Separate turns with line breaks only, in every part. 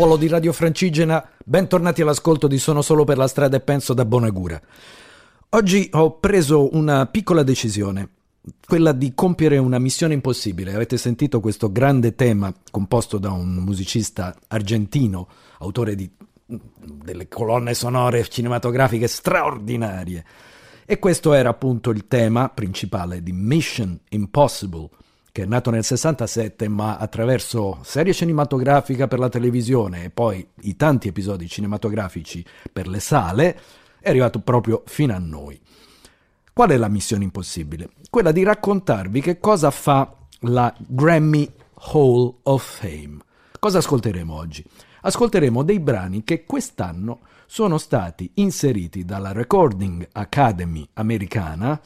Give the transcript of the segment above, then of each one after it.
Popolo di Radio Francigena, bentornati all'ascolto di Sono solo per la strada e penso da Bonagura. Oggi ho preso una piccola decisione, quella di compiere una missione impossibile. Avete sentito questo grande tema composto da un musicista argentino, autore di delle colonne sonore cinematografiche straordinarie. E questo era appunto il tema principale di Mission Impossible, che è nato nel 67 ma attraverso serie cinematografica per la televisione e poi i tanti episodi cinematografici per le sale è arrivato proprio fino a noi. Qual è la missione impossibile? Quella di raccontarvi che cosa fa la Grammy Hall of Fame. Cosa ascolteremo oggi? Ascolteremo dei brani che quest'anno sono stati inseriti dalla Recording Academy americana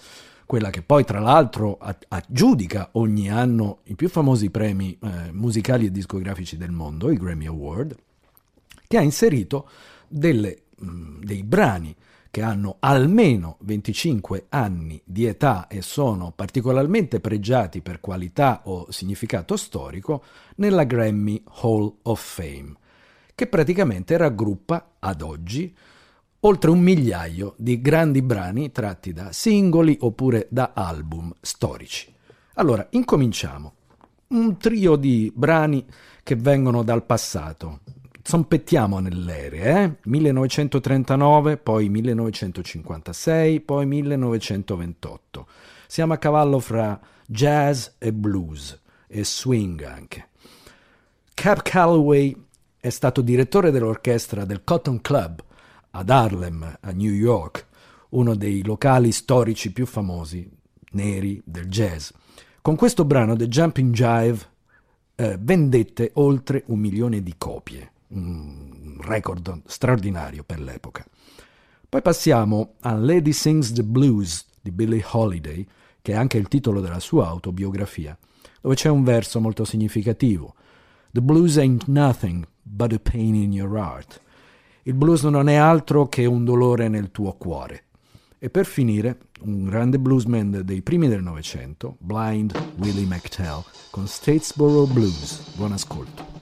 quella che poi tra l'altro aggiudica ogni anno i più famosi premi eh, musicali e discografici del mondo, i Grammy Award, che ha inserito delle, mh, mm, dei brani che hanno almeno 25 anni di età e sono particolarmente pregiati per qualità o significato storico nella Grammy Hall of Fame, che praticamente raggruppa ad oggi oltre un migliaio di grandi brani tratti da singoli oppure da album storici. Allora, incominciamo. Un trio di brani che vengono dal passato. Zompettiamo nell'ere, eh? 1939, poi 1956, poi 1928. Siamo a cavallo fra jazz e blues e swing anche. Cap Calloway è stato direttore dell'orchestra del Cotton Club ad Harlem, a New York, uno dei locali storici più famosi, neri, del jazz. Con questo brano, The Jumping Jive, eh, vendette oltre un milione di copie, un record straordinario per l'epoca. Poi passiamo a Lady Sings the Blues di Billie Holiday, che è anche il titolo della sua autobiografia, dove c'è un verso molto significativo. The blues ain't nothing but a pain in your heart. Il blues non è altro che un dolore nel tuo cuore. E per finire, un grande bluesman dei primi del Novecento, Blind Willie McTell, con Statesboro Blues. Buon ascolto.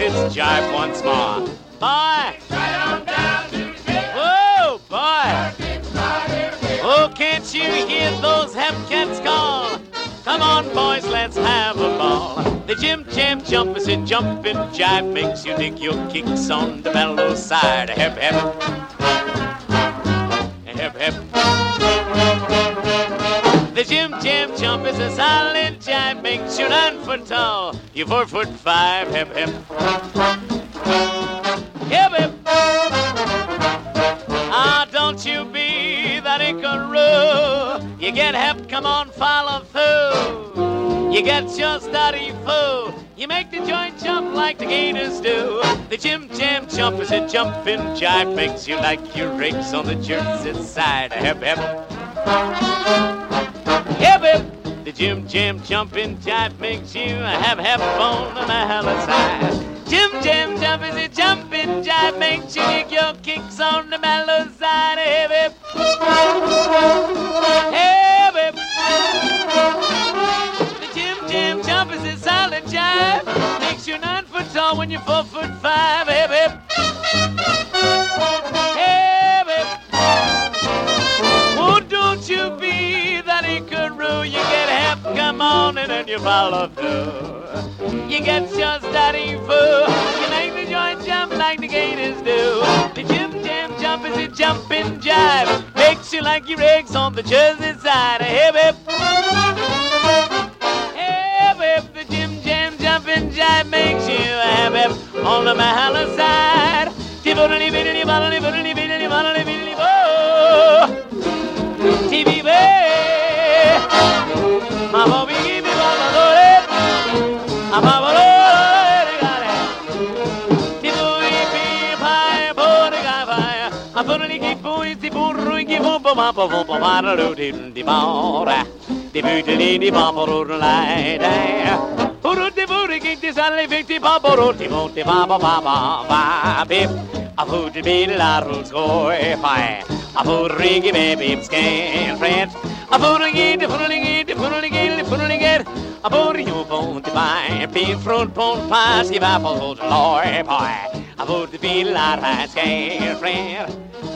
This jive once more. Boy! Oh, boy! Oh, can't you hear those Hepcats call? Come on, boys, let's have a ball. The Jim Jam jump is a jumping jive makes you dig your kicks on the mellow side. Hep, hep. Hep, hep. The Jim Jam jump is a solid jive, makes you nine foot tall. You four foot five, hip hip. Hip hip. Ah, don't you be that inkaroo. You get hep, come on, follow through. You get your study fool. You make the joint jump like the gators do. The Jim Jam jump is a jumping jive, makes you like your rakes on the Jersey side. Hip hip. Hip hip. The Jim Jam jumping jive makes you have half a on the mallet side. Jim Jam jump is a jumping jive makes you kick your kicks on the mellow side. Hip hip. Hip hip. The Jim Jam jump is a solid jive makes you nine foot tall when you're four foot five. Hip hip. On and then you get just daddy foo, you make the joint jump like the gators do. The Jim Jam jump is a jumping jive, makes you like your eggs on the Jersey side. Hip hip. Hip hip, the Jim Jam jumping jive makes you hip on the Mahala side. che voi si burro e che popo ma popo popo ma lo di mora di butti di popo rulai dai Uru di buri che ti sale venti popo rotti monti popo popo va bip a futi bi la rusco e fai a furri che me bip scan friends a furri che di furri che di furri che di furri che a buri io ponti vai pin front pon pas che va popo loi poi I would be reis geen vreer.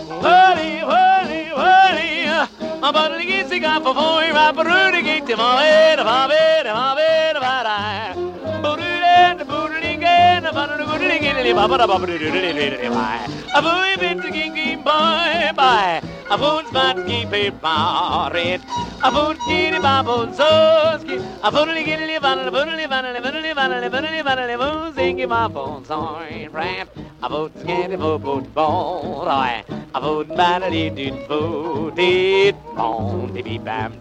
Holy, holy, holy, maar wat ik is ik af voor je, maar broer ik ik te maar weer, maar weer, maar. A boy bit the boy boy. A bones man keep a barret. A bones kitty babbles so ski. A bones kitty vanilla vanilla vanilla vanilla vanilla vanilla vanilla bones inky. A bones kitty bo bo ball. A bones man a dee dee bo dee. Bone de bee bam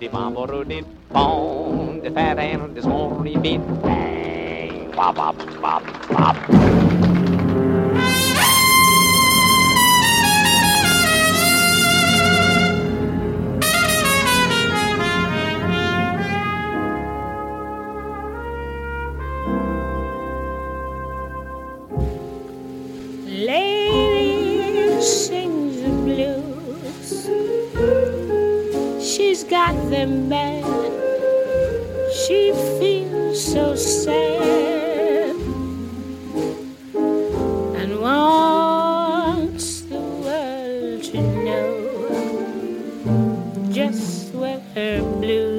bop, bop, bop, bop.
Lady sings the blues. She's got them bad. She feels so sad just
wear blue.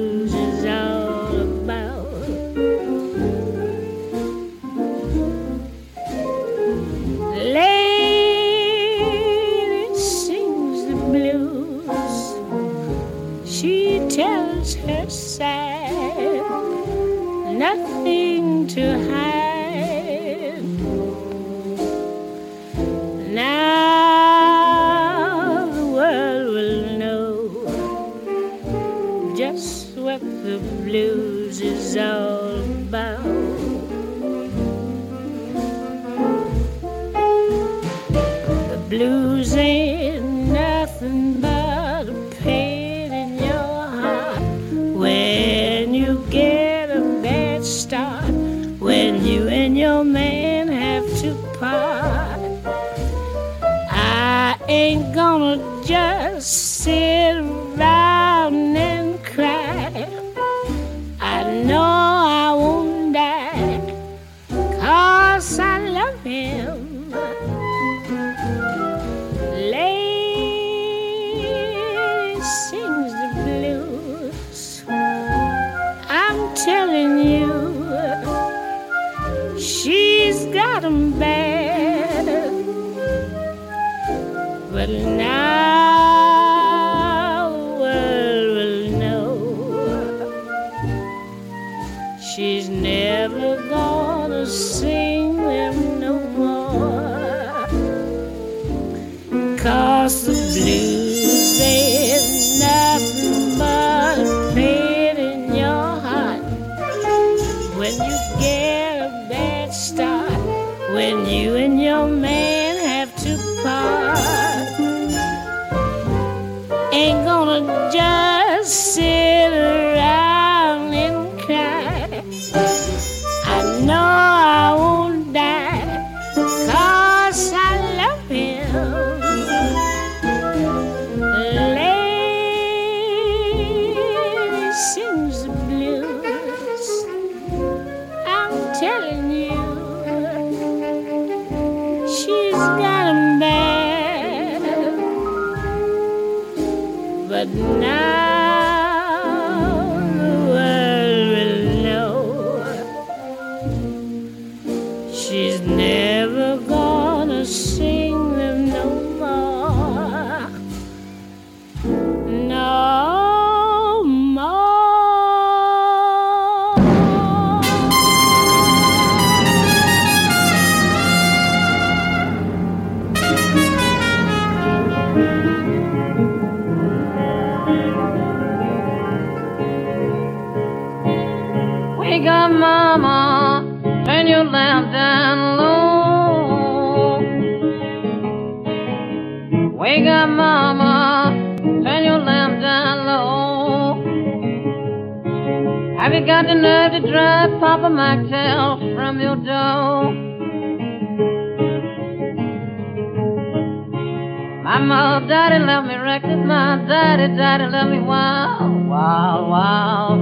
Daddy, daddy left me wild, wild, wild.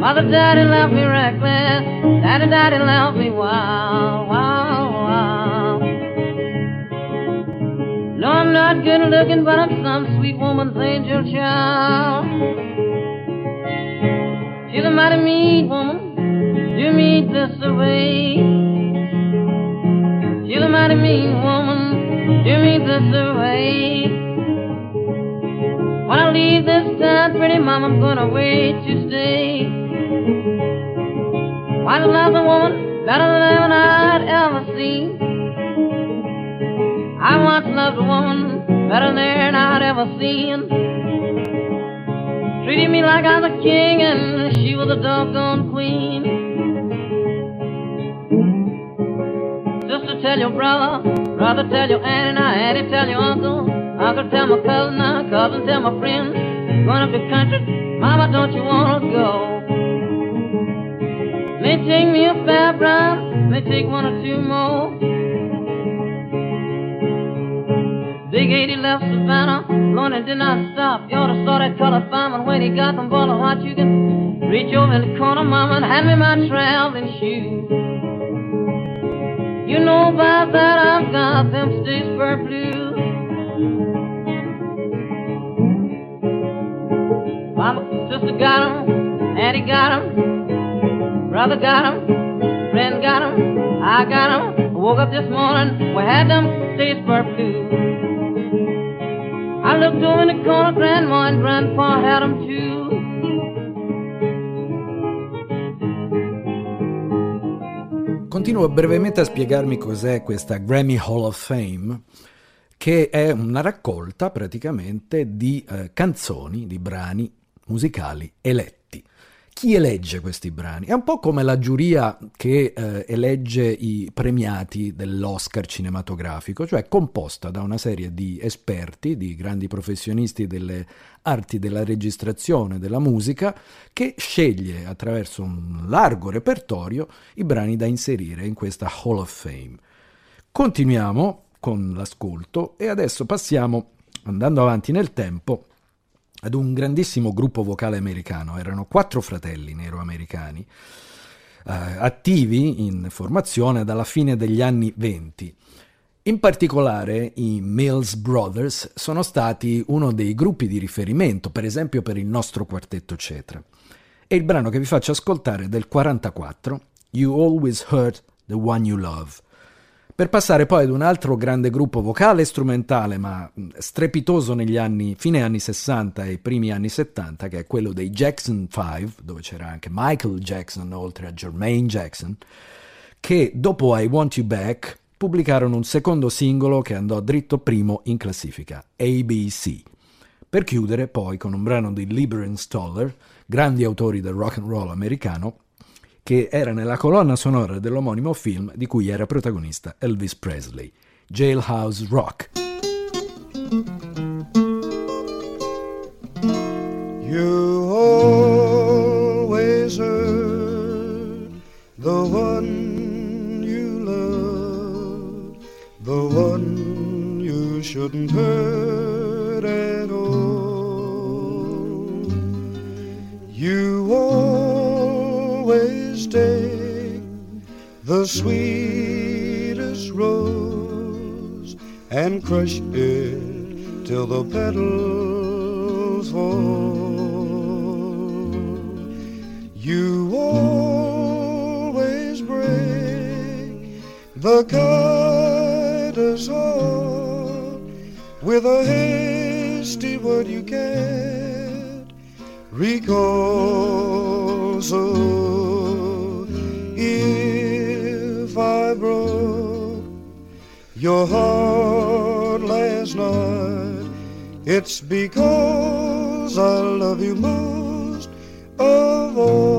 Mother, daddy left me reckless. Daddy, daddy left me wild, wild, wild. No, I'm not good looking, but I'm some sweet woman's angel child. She's a mighty mean woman. You meet this away. She's a mighty mean woman. You meet this away. I leave this town, pretty mama, I'm gonna wait to stay. To love a woman better than I'd ever seen? I once loved a woman better than I'd ever seen. Treated me like I was a king and she was a doggone queen. Sister, tell your brother, brother, tell your aunt, and auntie, tell your uncle, uncle, tell my cousin, uh, cousin, tell my friend. Going up the country, mama, don't you wanna go? May take me a fair brown, may take one or two more. Big 80 left Savannah, Lorna did not stop. You ought to saw that colored fireman when he got them ball of hot. You can reach over in the corner, mama, and hand me my traveling shoes. You know about that, I've got them Stittsburg blues. Got 'em, auntie got 'em, brother got 'em, friend got 'em, I got 'em. Woke up this morning, we had them Stittsburg blues. I looked over in the corner, grandma and grandpa had 'em too.
Continuo brevemente a spiegarmi cos'è questa Grammy Hall of Fame, che è una raccolta praticamente di eh, canzoni, di brani musicali eletti. Chi elegge questi brani? È un po' come la giuria che eh, elegge i premiati dell'Oscar cinematografico, cioè composta da una serie di esperti, di grandi professionisti delle arti della registrazione, della musica, che sceglie attraverso un largo repertorio i brani da inserire in questa Hall of Fame. Continuiamo con l'ascolto e adesso passiamo, andando avanti nel tempo, ad un grandissimo gruppo vocale americano. Erano quattro fratelli nero-americani eh, attivi in formazione dalla fine degli anni 20. In particolare i Mills Brothers sono stati uno dei gruppi di riferimento, per esempio per il nostro quartetto Cetra. E il brano che vi faccio ascoltare è del 44, You Always Hurt the One You Love. Per passare poi ad un altro grande gruppo vocale e strumentale, ma strepitoso negli anni, fine anni 60 e primi anni 70, che è quello dei Jackson 5, dove c'era anche Michael Jackson oltre a Jermaine Jackson, che dopo I Want You Back pubblicarono un secondo singolo che andò dritto primo in classifica, ABC. Per chiudere poi con un brano di Lieber Stoller, grandi autori del rock and roll americano, che era nella colonna sonora dell'omonimo film di cui era protagonista Elvis Presley, Jailhouse Rock.
You always hurt the one you love, the one you shouldn't hurt sweetest rose and crush it till the petals fall. You always break the kindest heart with a hasty word you can't recall. So your heart last night, it's because I love you most of all.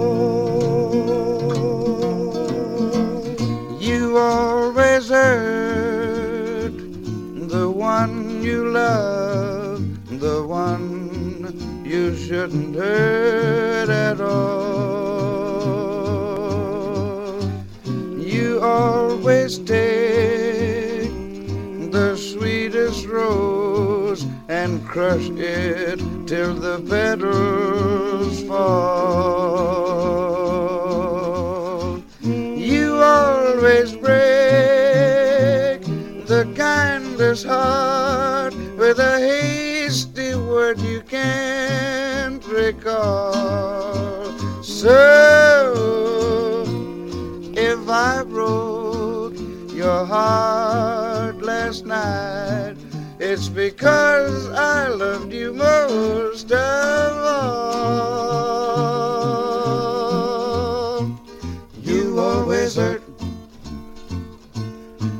You always hurt the one you love, the one you shouldn't hurt at all. and crush it till the petals fall. You always break the kindest heart with a hasty word you can't recall. So if I broke your heart last night. It's because I loved you most of all. You always hurt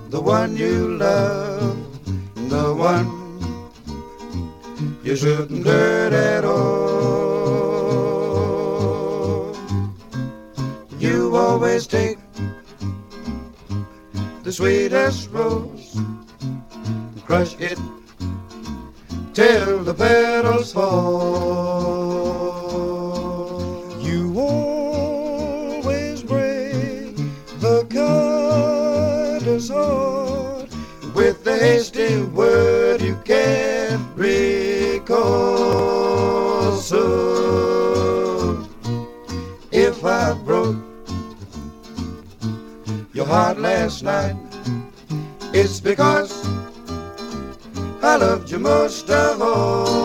the one you love, the one you shouldn't hurt at all. You always take the sweetest rose, crush it till the petals fall. You always break the cutter's heart with a hasty word you can't recall. So if I broke your heart last night, it's because I loved you most of all.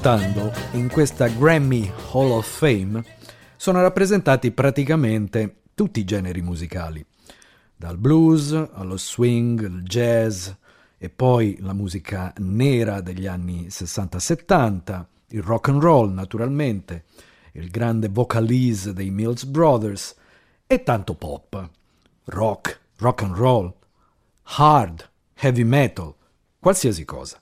Ascoltando, in questa Grammy Hall of Fame sono rappresentati praticamente tutti i generi musicali, dal blues allo swing, il jazz e poi la musica nera degli anni 60-70, il rock and roll naturalmente, il grande vocalise dei Mills Brothers e tanto pop, rock, rock and roll, hard, heavy metal, qualsiasi cosa.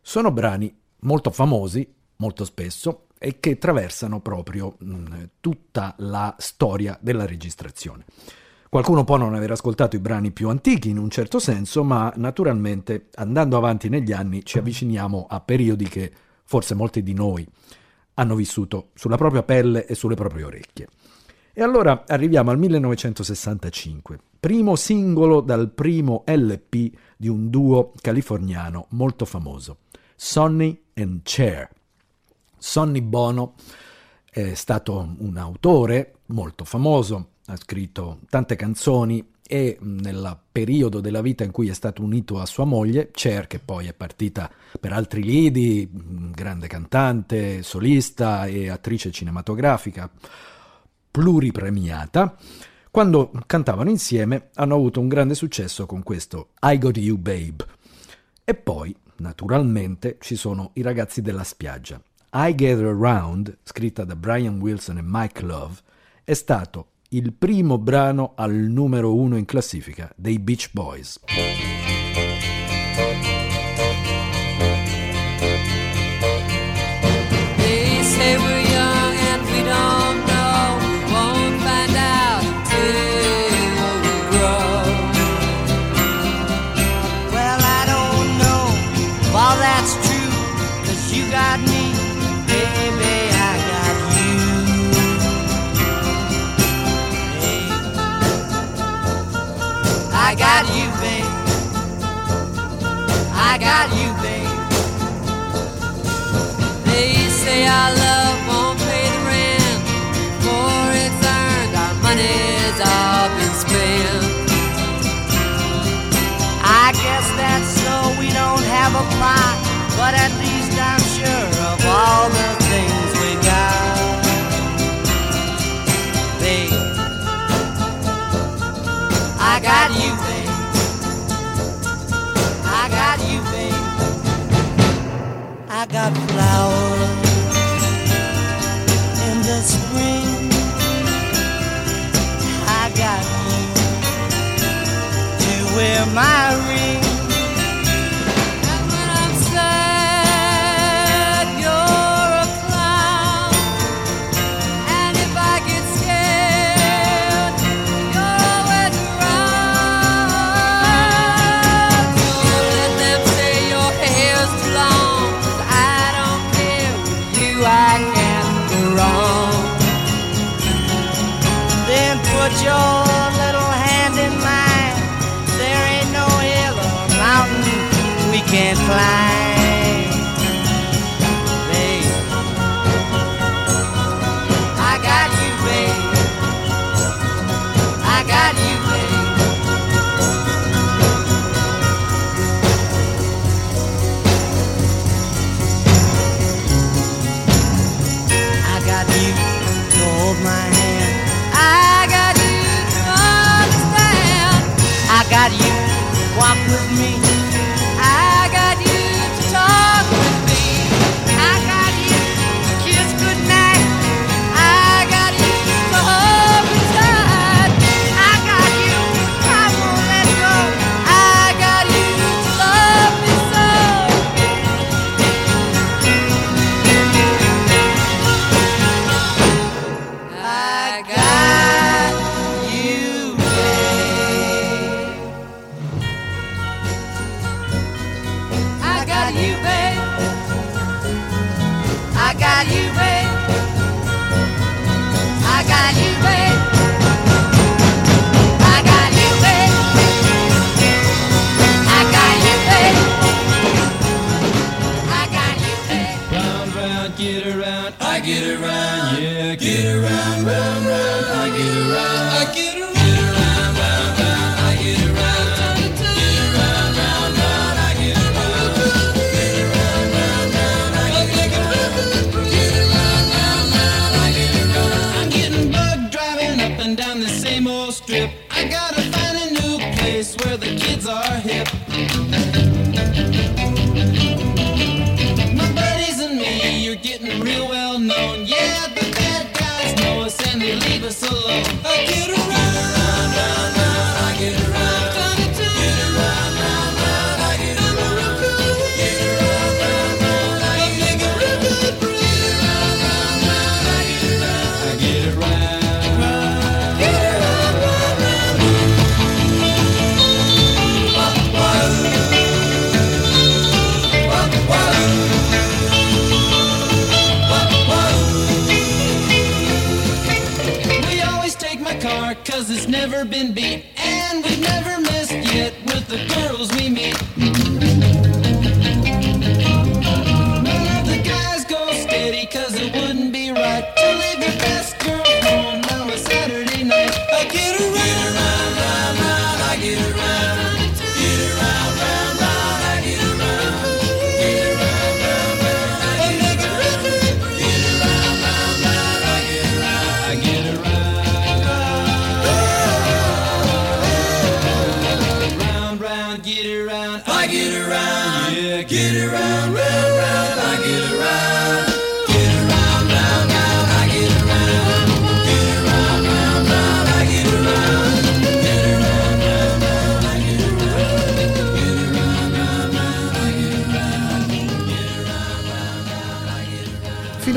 Sono brani molto famosi, molto spesso, e che attraversano proprio mh, tutta la storia della registrazione. Qualcuno può non aver ascoltato i brani più antichi in un certo senso, ma naturalmente andando avanti negli anni ci avviciniamo a periodi che forse molti di noi hanno vissuto sulla propria pelle e sulle proprie orecchie. E allora arriviamo al 1965, primo singolo dal primo LP di un duo californiano molto famoso, Sonny and Cher. Sonny Bono è stato un autore molto famoso, ha scritto tante canzoni e nel periodo della vita in cui è stato unito a sua moglie, Cher, che poi è partita per altri lidi, grande cantante, solista e attrice cinematografica, pluripremiata, quando cantavano insieme hanno avuto un grande successo con questo I Got You Babe. E poi, naturalmente, ci sono i ragazzi della spiaggia. I Gather Around, scritta da Brian Wilson e Mike Love, è stato il primo brano al numero uno in classifica dei Beach Boys.
Don't
a plot, but at least I'm sure of all the things we got. Babe, I got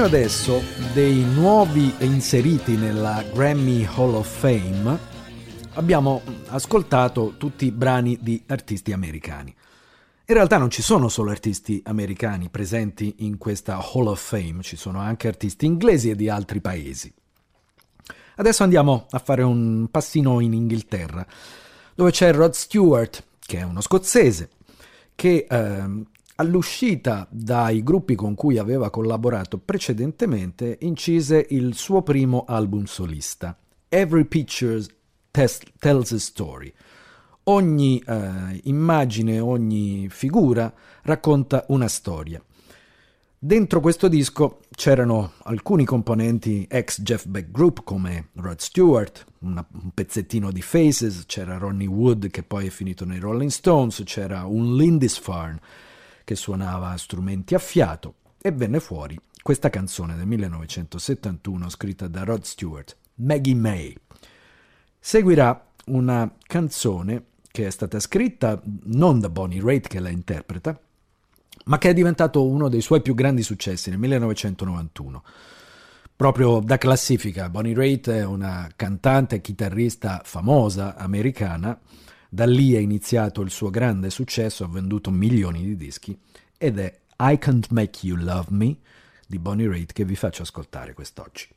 Fino adesso dei nuovi inseriti nella Grammy Hall of Fame abbiamo ascoltato tutti i brani di artisti americani. In realtà non ci sono solo artisti americani presenti in questa Hall of Fame, ci sono anche artisti inglesi e di altri paesi. Adesso andiamo a fare un passino in Inghilterra, dove c'è Rod Stewart, che è uno scozzese, che ehm, all'uscita dai gruppi con cui aveva collaborato precedentemente incise il suo primo album solista, Every Picture Tells a Story. Ogni eh, immagine, ogni figura racconta una storia. Dentro questo disco c'erano alcuni componenti ex Jeff Beck Group come Rod Stewart, una- un pezzettino di Faces, c'era Ronnie Wood che poi è finito nei Rolling Stones, c'era un Lindisfarne che suonava strumenti a fiato e venne fuori questa canzone del 1971 scritta da Rod Stewart, Maggie May. Seguirà una canzone che è stata scritta non da Bonnie Raitt che la interpreta, ma che è diventato uno dei suoi più grandi successi nel 1991. Proprio da classifica, Bonnie Raitt è una cantante e chitarrista famosa americana, da lì è iniziato il suo grande successo, ha venduto milioni di dischi, ed è I Can't Make You Love Me di Bonnie Raitt che vi faccio ascoltare quest'oggi.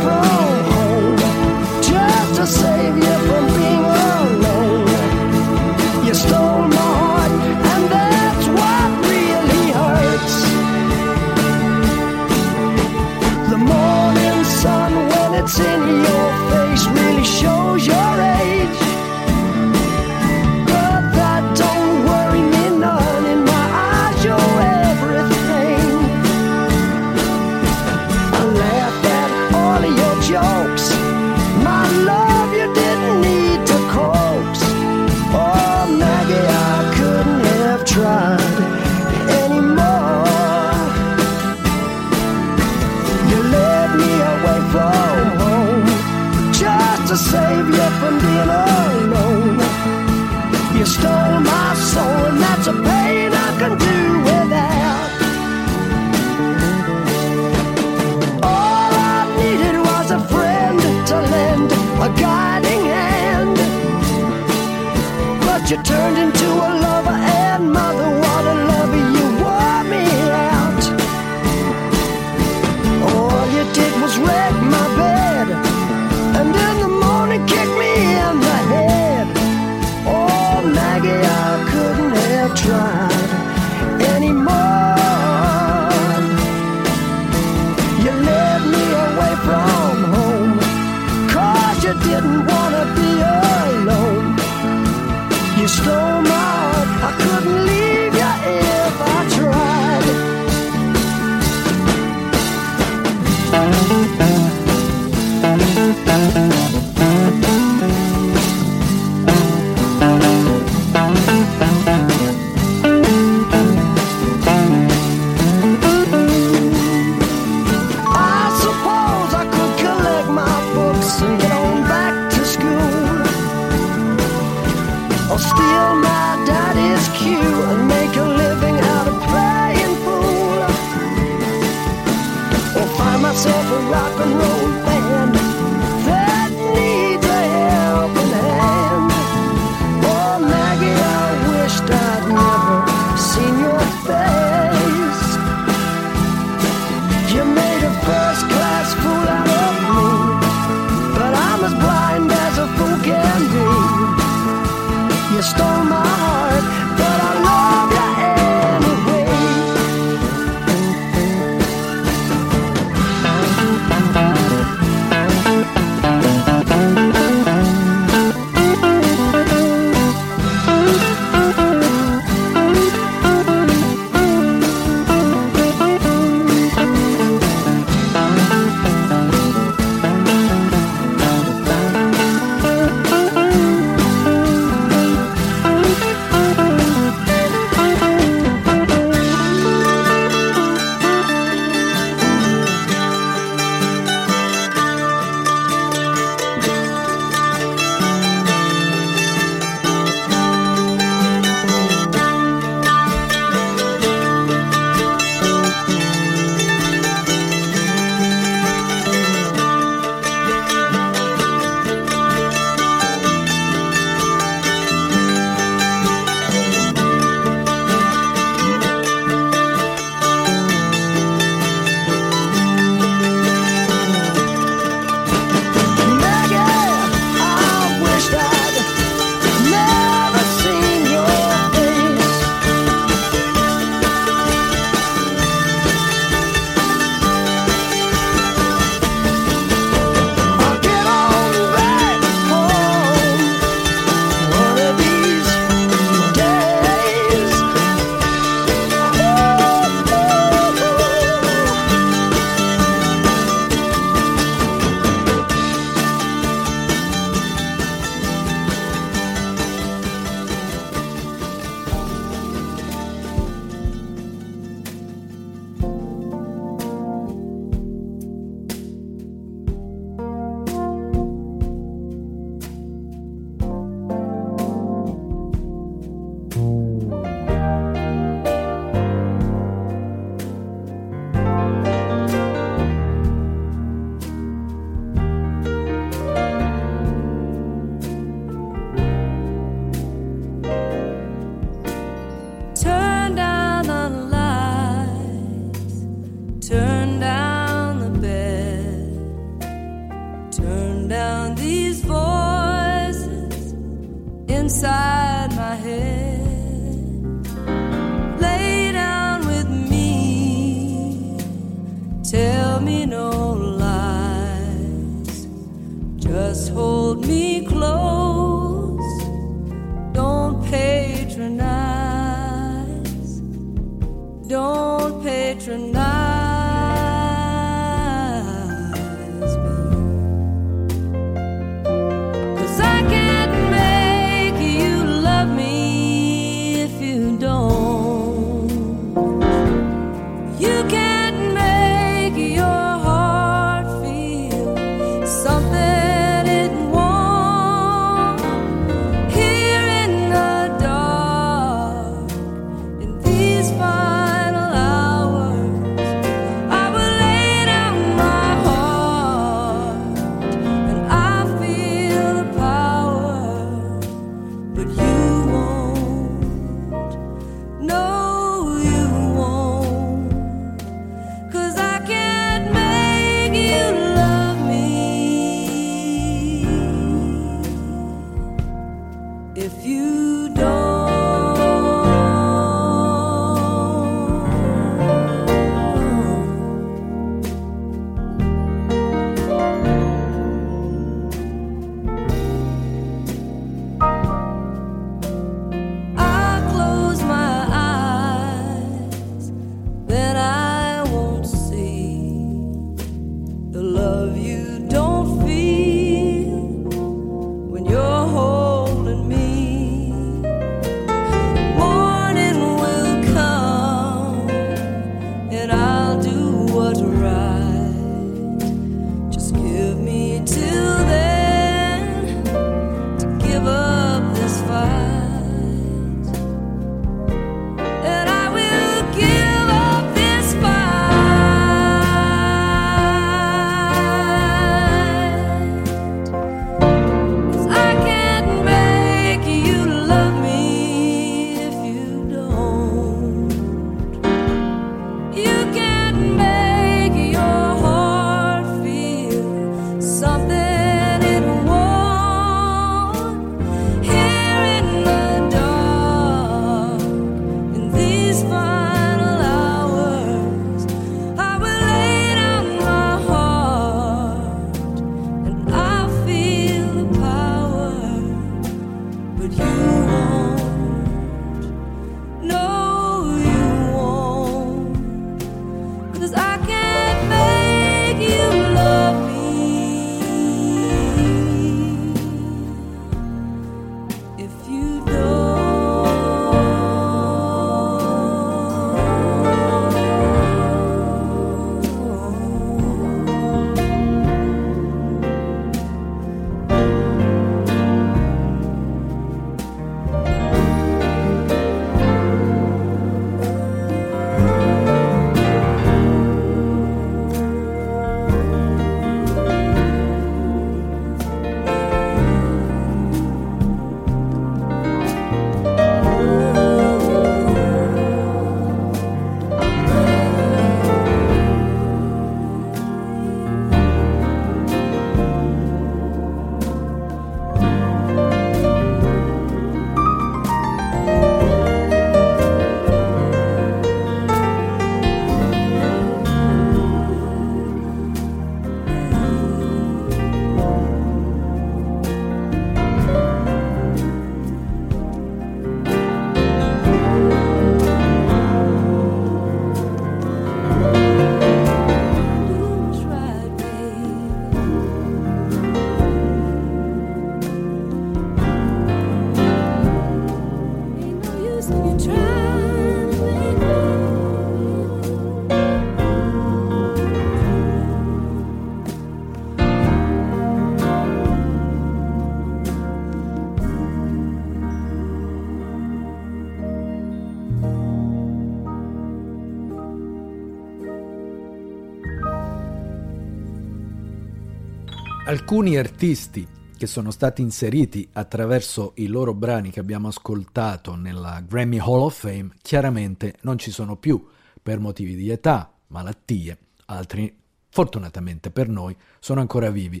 Alcuni artisti che sono stati inseriti attraverso i loro brani che abbiamo ascoltato nella Grammy Hall of Fame chiaramente non ci sono più per motivi di età, malattie, altri fortunatamente per noi sono ancora vivi.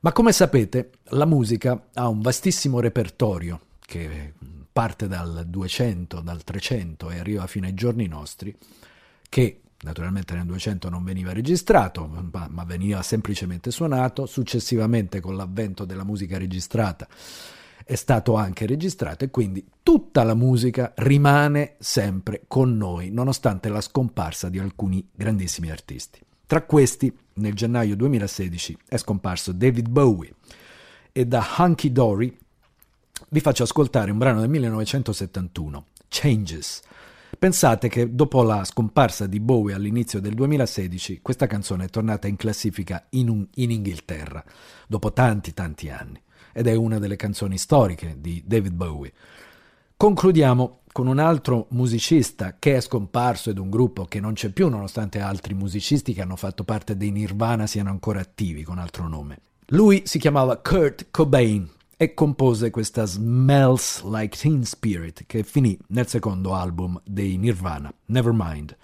Ma come sapete la musica ha un vastissimo repertorio che parte dal 200, dal 300 e arriva fino ai giorni nostri, che naturalmente nel 200 non veniva registrato, ma, ma veniva semplicemente suonato, successivamente con l'avvento della musica registrata è stato anche registrato e quindi tutta la musica rimane sempre con noi, nonostante la scomparsa di alcuni grandissimi artisti. Tra questi, nel gennaio 2016 è scomparso David Bowie e da Hunky Dory vi faccio ascoltare un brano del 1971, Changes. Pensate che dopo la scomparsa di Bowie all'inizio del 2016, questa canzone è tornata in classifica in, un- in Inghilterra, dopo tanti tanti anni, ed è una delle canzoni storiche di David Bowie. Concludiamo con un altro musicista che è scomparso ed un gruppo che non c'è più, nonostante altri musicisti che hanno fatto parte dei Nirvana siano ancora attivi con altro nome. Lui si chiamava Kurt Cobain e compose questa Smells Like Teen Spirit che finì nel secondo album dei Nirvana, Nevermind.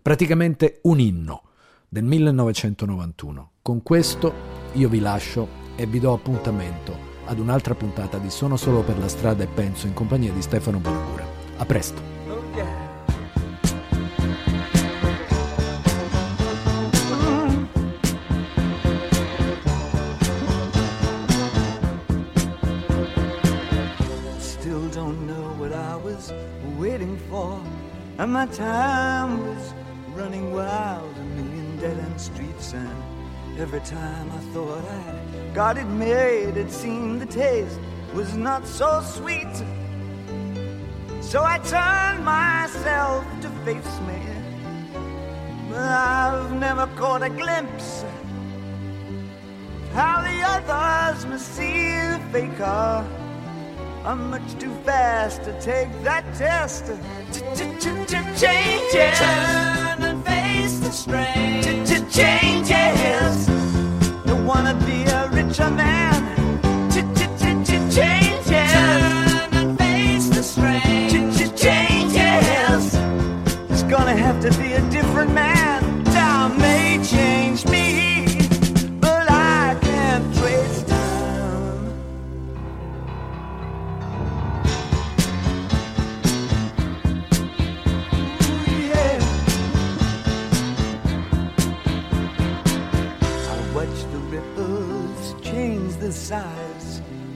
Praticamente un inno del 1991. Con questo io vi lascio e vi do appuntamento ad un'altra puntata di Sono solo per la strada e penso in compagnia di Stefano Bonagura. A presto.
And my time was running wild, a million dead end streets. And every time I thought I'd got it made, it seemed the taste was not so sweet. So I turned myself to face me. But I've never caught a glimpse of how the others must see the faker. I'm much too fast to take that test. Changes. Turn and face the strain. Changes. Don't wanna be a richer man. Changes. Turn and face the strain. Changes. It's gonna have to be a different man.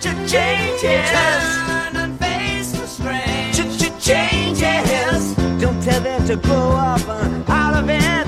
Changes. Turn and face the strain. Changes. Don't tell them to grow up uh, out of it.